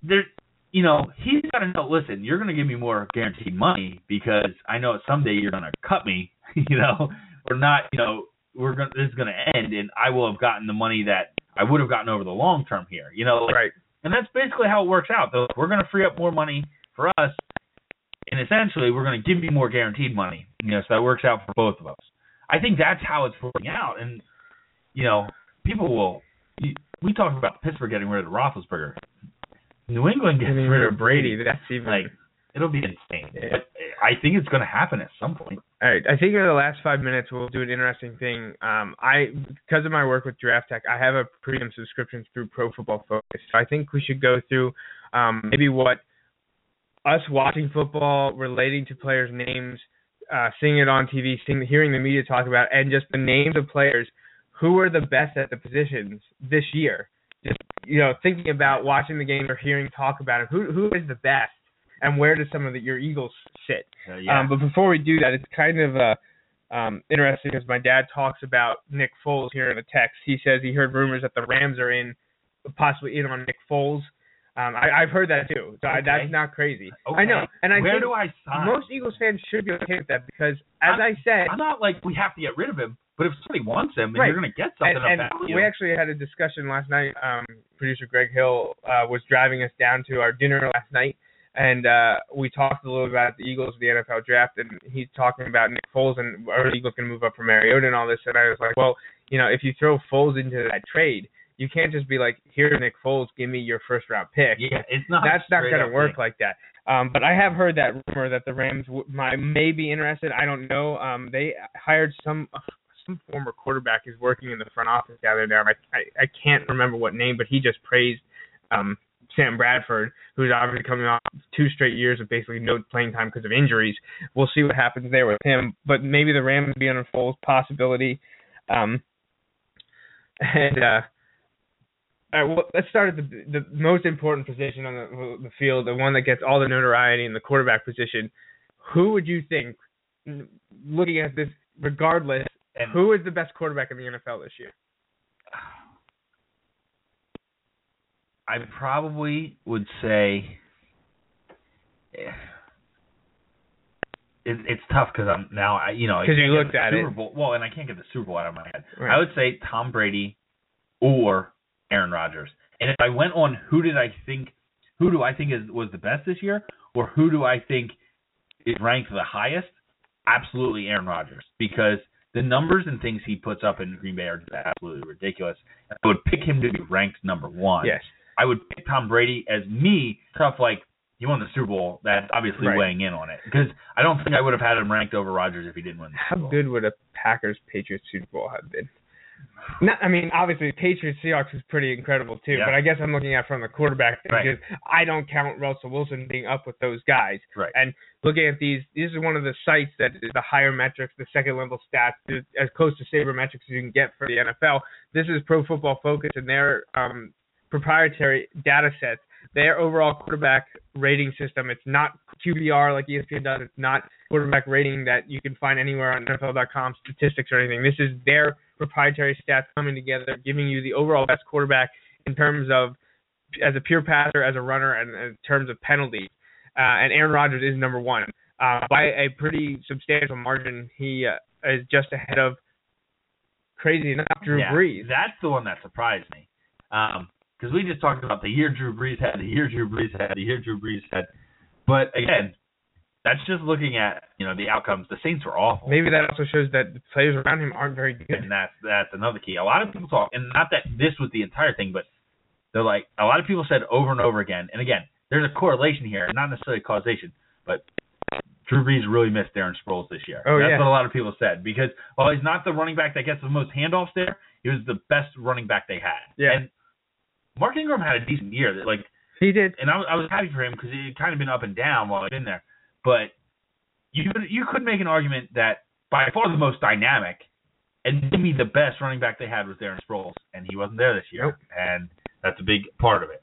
There you know, he's gotta know, listen, you're gonna give me more guaranteed money because I know someday you're gonna cut me, you know, or not, you know, we're gonna this is gonna end and I will have gotten the money that I would have gotten over the long term here. You know, like, Right. and that's basically how it works out. Though we're gonna free up more money for us and essentially we're gonna give you more guaranteed money. You know, so that works out for both of us. I think that's how it's working out and you know, people will. We talk about Pittsburgh getting rid of Roethlisberger. New England gets Getting rid of Brady, that's even. Like, it'll be insane. Yeah. I think it's going to happen at some point. All right, I think in the last five minutes we'll do an interesting thing. Um, I because of my work with Draft Tech, I have a premium subscription through Pro Football Focus. So I think we should go through um, maybe what us watching football, relating to players' names, uh, seeing it on TV, seeing, hearing the media talk about, and just the names of players who are the best at the positions this year. Just you know, thinking about watching the game or hearing talk about it, who who is the best, and where do some of the, your Eagles sit? Uh, yeah. Um, but before we do that, it's kind of uh, um, interesting because my dad talks about Nick Foles here in the text. He says he heard rumors that the Rams are in, possibly in on Nick Foles. Um, I, I've heard that too, so I, that's not crazy. okay. I know, and I Where think do I sign? most Eagles fans should be okay with that because, as I'm- I said, I'm not like we have to get rid of him, but if somebody wants him, then Right. you're going to get something and, and we actually had a discussion last night. Um, producer Greg Hill uh, was driving us down to our dinner last night, and uh, we talked a little about the Eagles, the NFL draft, and he's talking about Nick Foles and are the Eagles going to move up for Mariota and all this. And I was like, well, you know, if you throw Foles into that trade, you can't just be like, here, Nick Foles, give me your first round pick. yeah, it's not. That's not going to work thing. like that. Um, but I have heard that rumor that the Rams w- might, may be interested. I don't know. Um, they hired some some former quarterback is working in the front office down there. I, I I can't remember what name, but he just praised um, Sam Bradford, who's obviously coming off two straight years of basically no playing time because of injuries. We'll see what happens there with him. But maybe the Rams be on a full possibility. Um, and uh, all right, well, let's start at the the most important position on the the field, the one that gets all the notoriety in the quarterback position. Who would you think, looking at this, regardless And Who is the best quarterback in the NFL this year? I probably would say eh, it, it's tough because I'm now I you know because you looked at Super it. Bowl. Well, and I can't get the Super Bowl out of my head. Right. I would say Tom Brady or Aaron Rodgers. And if I went on who did I think who do I think is was the best this year or who do I think is ranked the highest? Absolutely Aaron Rodgers because the numbers and things he puts up in Green Bay are just absolutely ridiculous. I would pick him to be ranked number one. Yes. I would pick Tom Brady as me. Tough, like he won the Super Bowl. That's obviously Right. weighing in on it because I don't think I would have had him ranked over Rodgers if he didn't win the How Super Bowl. good would a Packers Patriots Super Bowl have been? Not, I mean, obviously Patriots Seahawks is pretty incredible too, Yeah. but I guess I'm looking at it from the quarterback thing Right. because I don't count Russell Wilson being up with those guys. Right. And looking at these, this is one of the sites that is the higher metrics, the second level stats, as close to sabermetrics as you can get for the NFL. This is Pro Football Focus and their um, proprietary data sets. Their overall quarterback rating system. It's not QBR like ESPN does. It's not quarterback rating that you can find anywhere on NFL.com statistics or anything. This is their proprietary stats coming together, giving you the overall best quarterback in terms of as a pure passer, as a runner, and in terms of penalties. Uh, and Aaron Rodgers is number one uh, by a pretty substantial margin. He uh, is just ahead of crazy enough Drew yeah, Brees. That's the one that surprised me. Um, because we just talked about the year Drew Brees had, the year Drew Brees had, the year Drew Brees had. But again, that's just looking at you know the outcomes. The Saints were awful. Maybe that also shows that the players around him aren't very good. and that's that's another key. A lot of people talk, and not that this was the entire thing, but they're like a lot of people said over and over again. And again, there's a correlation here, not necessarily causation, but Drew Brees really missed Darren Sproles this year. Oh, that's yeah. what a lot of people said because while he's not the running back that gets the most handoffs there, he was the best running back they had. Yeah. And Mark Ingram had a decent year. That like, He did. and I was, I was happy for him because he had kind of been up and down while he'd been there. But you could you could make an argument that by far the most dynamic and maybe the best running back they had was Darren Sproles, and he wasn't there this year, Nope. and that's a big part of it.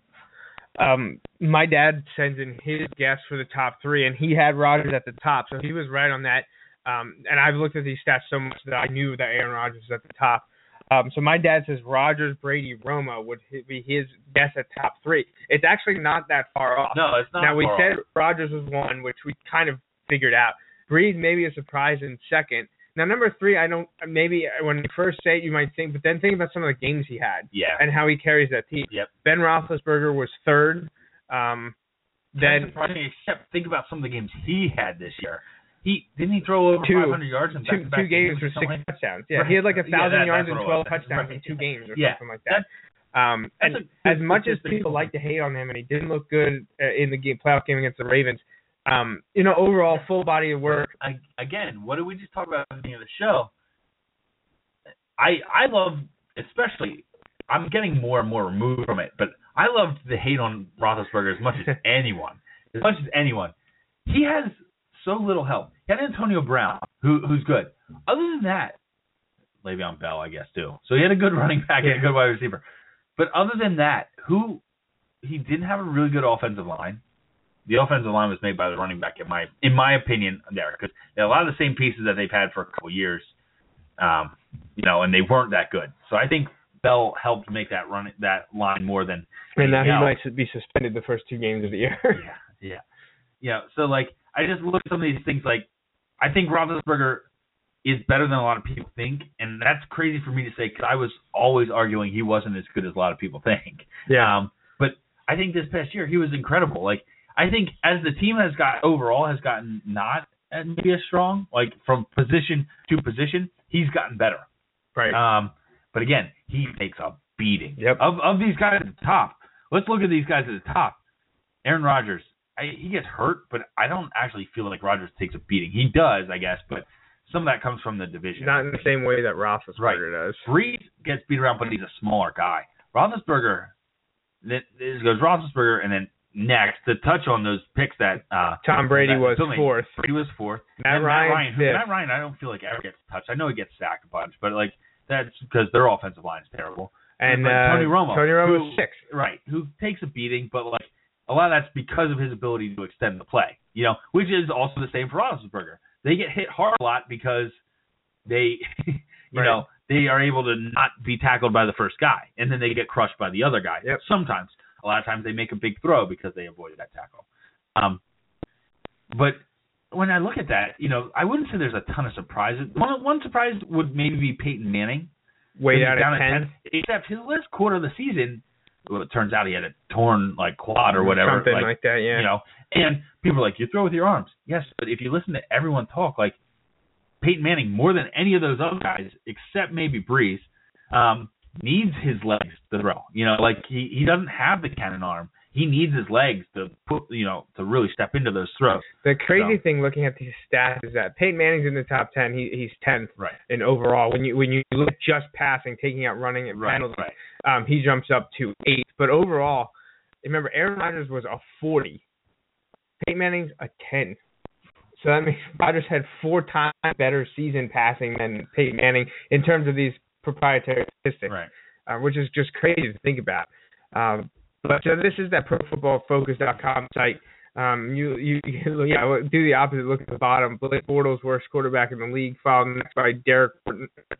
Um, my dad sends in his guess for the top three, and he had Rodgers at the top, so he was right on that. Um, and I've looked at these stats so much that I knew that Aaron Rodgers was at the top. Um, so my dad says Rodgers, Brady, Romo would be his guess at top three. It's actually not that far off. No, it's not. now we said off. Rodgers was one, which we kind of figured out. Brees maybe a surprise in second. Now number three, I don't maybe when you first say it you might think, but then think about some of the games he had yeah. and how he carries that team. Yep. Ben Roethlisberger was third. Um, Then then surprising, except think about some of the games he had this year. He didn't he throw over Two. 500 yards in two two games for or six like- touchdowns. Yeah, Right. he had like a Yeah, thousand that- yards and twelve was. touchdowns in two games or Yeah. something like that. Um, That's and a as much as people like to hate on him, and he didn't look good uh, in the game playoff game against the Ravens. Um, you know, overall full body of work. I, again, what did we just talk about at the beginning of the show? I I love, especially, I'm getting more and more removed from it, but I loved the hate on Roethlisberger as much as anyone, as much as anyone. He has so little help. He had Antonio Brown, who who's good. Other than that, Le'Veon Bell, I guess too. So he had a good running back and a good wide receiver. But other than that, who he didn't have a really good offensive line the offensive line was made by the running back in my in my opinion there because a lot of the same pieces that they've had for a couple years, um, you know, and they weren't that good. So I think Bell helped make that run that line more than And now he else. might be suspended the first two games of the year. yeah, yeah, yeah. So like, I just look at some of these things. Like, I think Roethlisberger is better than a lot of people think, and that's crazy for me to say because I was always arguing he wasn't as good as a lot of people think. Um, but I think this past year he was incredible. Like, I think as the team has got overall has gotten not as maybe as strong, like from position to position, he's gotten better. right. Um, but again, he takes a beating. Yep. Of of these guys at the top, let's look at these guys at the top. Aaron Rodgers, I, he gets hurt, but I don't actually feel like Rodgers takes a beating. He does, I guess, but some of that comes from the division. Not in the same way that Roethlisberger Right. does. Brees gets beat around, but he's a smaller guy. Roethlisberger, goes Roethlisberger, and then next to touch on those picks that uh, Tom Brady that was fourth. Brady was fourth. Matt And Ryan Matt Ryan, who. Matt Ryan, I don't feel like ever gets touched. I know he gets sacked a bunch, but like that's because their offensive line is terrible. And But uh, Tony Romo, Tony Romo who- sixth. Right, who takes a beating, but like a lot of that's because of his ability to extend the play. You know, which is also the same for Roethlisberger. They get hit hard a lot because they, You Right. know, they are able to not be tackled by the first guy, and then they get crushed by the other guy. Yep. Sometimes, a lot of times they make a big throw because they avoided that tackle. Um, but when I look at that, you know, I wouldn't say there's a ton of surprises. One one surprise would maybe be Peyton Manning. Way down down at at 10. 10, Except his last quarter of the season, well, it turns out he had a torn like quad or whatever. Something like, like, that, yeah. you know, and people are like, you throw with your arms. Yes, but if you listen to everyone talk, like Peyton Manning, more than any of those other guys, except maybe Brees, um, needs his legs to throw. You know, like he he doesn't have the cannon arm. He needs his legs to put, you know, to really step into those throws. The crazy So- thing looking at these stats is that Peyton Manning's in the top 10. He, he's 10th Right. in overall. When you when you look just passing, taking out running and Right. penalties, Right. um, he jumps up to eighth. But overall, remember Aaron Rodgers was a 40. Peyton Manning's a 10. So that means Rodgers had four times better season passing than Peyton Manning in terms of these proprietary statistics, Right. uh, which is just crazy to think about. Um, but so this is that ProFootballFocus.com site. Um, you you you- yeah do the opposite. Look at the bottom. Blake Bortles, worst quarterback in the league, followed next by Derek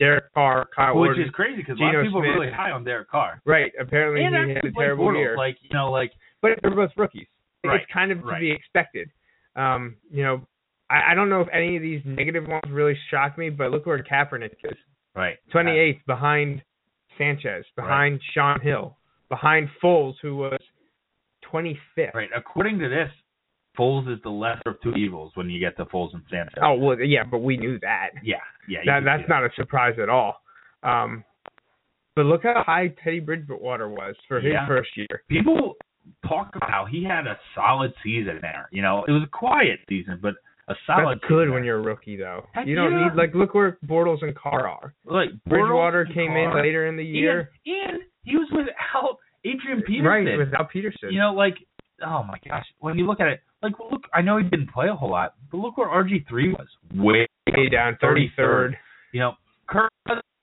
Derek Carr, Kyle Which Orton. is crazy because a lot of people are really high on Derek Carr. Right. Apparently And he had a Blake terrible Bortles, year. Like you know, like but they're both rookies. Right, It's kind of to right. be expected. Um, you know, I, I don't know if any of these negative ones really shock me, but look where Kaepernick is. right. 28th behind Sanchez, behind Shaun Hill, behind Foles, who was 25th. Right. According to this, Foles is the lesser of two evils when you get to Foles and Sanchez. Oh well, yeah, but we knew that. yeah, yeah. That that's not a surprise at all. Um, but look how high Teddy Bridgewater was for his Yeah. first year. people talk about how he had a solid season there. You know, it was a quiet season, but a solid. That's good season when you're a rookie, though. Heck you don't yeah. need like look where Bortles and Carr are. like Bridgewater came in later in the year, and, and he was without Adrian Peterson. right, without Peterson. You know, like oh my gosh, when you look at it, like look, I know he didn't play a whole lot, but look where RG three was, way way down, 33rd. You know, Kirk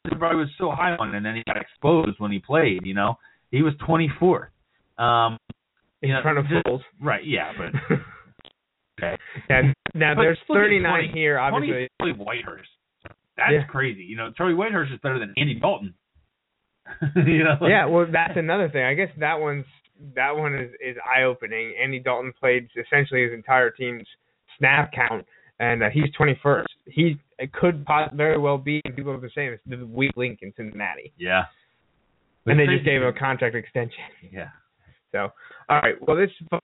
everybody was so high on, and then he got exposed when he played. You know, he was 24th. Um, in know, front of just- Foles. right? Yeah, but okay. and now But there's look at 39 20 here, obviously. 20 Charlie Whitehurst. That's Yeah. crazy. You know, Charlie Whitehurst is better than Andy Dalton. you know. Yeah, well, that's another thing. I guess that one's that one is is eye opening. Andy Dalton played essentially his entire team's snap count, and uh, he's 21st. He it could very well be, and people are the same. It's the weak link in Cincinnati, Yeah. and they just gave him a contract extension. Yeah. So, all right. Well, this is fun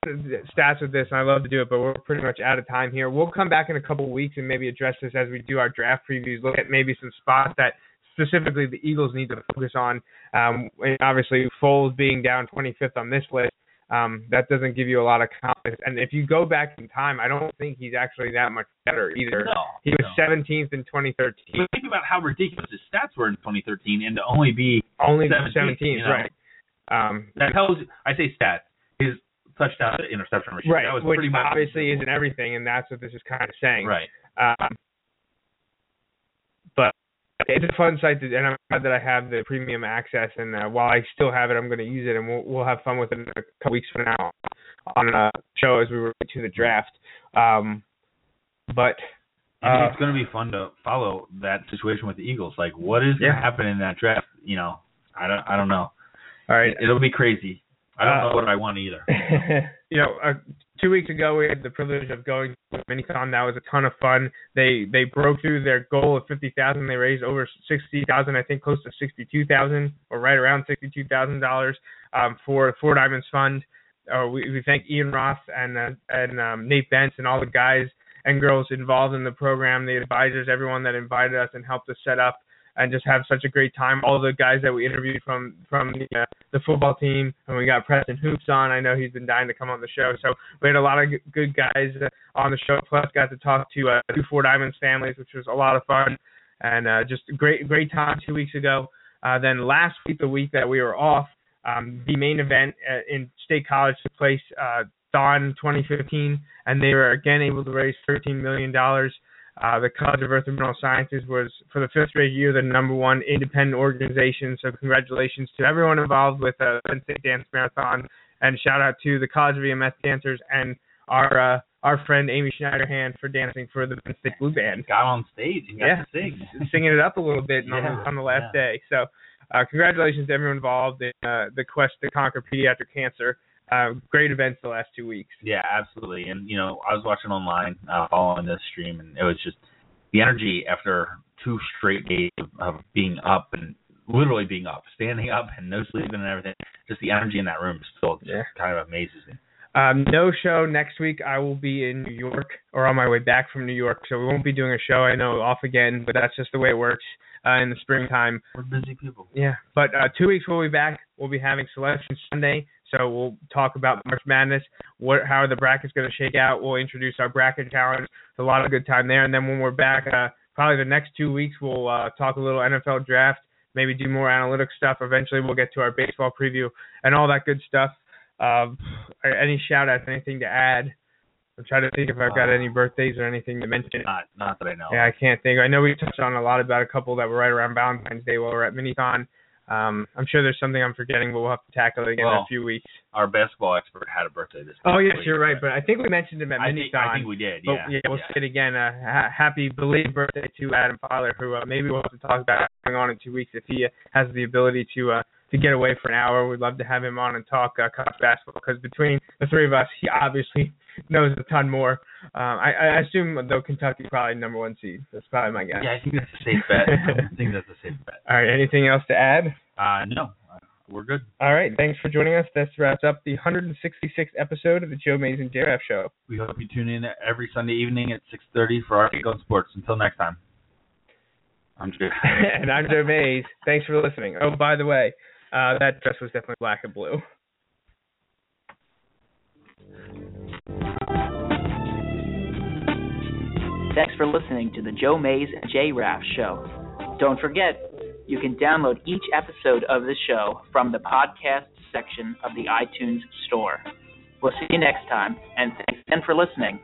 stats with this, and I love to do it, but we're pretty much out of time here. We'll come back in a couple of weeks and maybe address this as we do our draft previews. Look at maybe some spots that specifically the Eagles need to focus on. Um, and obviously, Foles being down 25th on this list, um, that doesn't give you a lot of confidence. And if you go back in time, I don't think he's actually that much better either. No. He was no. 17th in 2013, But think about how ridiculous his stats were in 2013, and to only be only 17th, 17th, you know. right? Um, that tells. I say stats. His touchdown to interception ratio. right, That was which pretty much obviously isn't everything, and that's what this is kind of saying. right. Um, it's a fun site, to, and I'm glad that I have the premium access. And uh, while I still have it, I'm going to use it, and we'll we'll have fun with it in a couple weeks from now on a show as we relate to the draft. Um, but Uh, it's going to be fun to follow that situation with the Eagles. Like, what is going to happen in that draft? You know, I don't. I don't know. all right, It'll be crazy. I don't Uh, know what I want either. you know, uh, two weeks ago we had the privilege of going to Minithon. That was a ton of fun. They they broke through their goal of fifty thousand. They raised over sixty thousand, I think, close to sixty two thousand, or right around sixty two thousand dollars um, for Four Diamonds Fund. Uh, we, we thank Ian Roth and uh, and um, Nate Bentz and all the guys and girls involved in the program, the advisors, everyone that invited us and helped us set up and just have such a great time. All the guys that we interviewed from from the uh, the football team, and we got Preston Hoops on. I know he's been dying to come on the show, so we had a lot of g- good guys uh, on the show. Plus, got to talk to uh, two Four Diamonds families, which was a lot of fun, and uh, just great great time two weeks ago. Uh, then last week, the week that we were off, um, the main event uh, in State College took place. Uh, THON 2015, and they were again able to raise 13 million dollars. Uh, the College of Earth and Mineral Sciences was, for the fifth straight year, the number one independent organization. So congratulations to everyone involved with uh, Penn State Dance Marathon, and shout out to the College of EMS dancers and our uh, our friend Amy Schneiderhan for dancing for the Penn State Blue Band. Got on stage and got Yeah. to sing. singing it up a little bit on, Yeah, the, on the last yeah. day. So, uh, congratulations to everyone involved in uh, the quest to conquer pediatric cancer. Uh, great events the last two weeks. Yeah, absolutely. And you know, I was watching online, uh, following this stream, and it was just the energy after two straight days of, of being up and literally being up, standing up, and no sleeping and everything. Just the energy in that room still just Yeah. kind of amazes me. Um, no show next week. I will be in New York or on my way back from New York, so we won't be doing a show. I know off again, but that's just the way it works uh, in the springtime. We're busy people. Yeah, but uh, two weeks we'll be back. We'll be having Selection Sunday, so we'll talk about March Madness, what how are the brackets going to shake out. We'll introduce our bracket challenge. It's a lot of good time there, and then when we're back, uh, probably the next two weeks we'll uh, talk a little NFL draft, maybe do more analytic stuff. Eventually we'll get to our baseball preview and all that good stuff. Um, any shout outs, anything to add? I'm trying to think if I've got any birthdays or anything to mention. Not, not that I know. Yeah, I can't think. I know we touched on a lot about a couple that were right around Valentine's Day while we're at Minithon. Um, I'm sure there's something I'm forgetting, but we'll have to tackle it again in a few weeks. Our basketball expert had a birthday this. Oh yes, week, you're right, but I think we mentioned him at I Minithon. think, I think we did. but Yeah. we'll say it again. Uh, ha- happy belated birthday to Adam Fowler, who uh, maybe we'll have to talk about going on in two weeks if he uh, has the ability to uh, to get away for an hour. We'd love to have him on and talk uh, college basketball because between the three of us, he obviously knows a ton more. Um, I, I assume though Kentucky probably number one seed. That's probably my guess. Yeah, I think that's a safe bet. I think that's a safe bet. All right. Anything else to add? Uh, no, uh, we're good. All right. Thanks for joining us. This wraps up the 166th episode of the Joe Mays and J Raff Show. We hope you tune in every Sunday evening at 6:30 for our Take on Sports. Until next time, I'm Jay. and I'm Joe Mays. Thanks for listening. Oh, by the way, uh, that dress was definitely black and blue. Thanks for listening to the Joe Mays and J Raff Show. Don't forget, you can download each episode of the show from the podcast section of the iTunes Store. We'll see you next time, and thanks again for listening.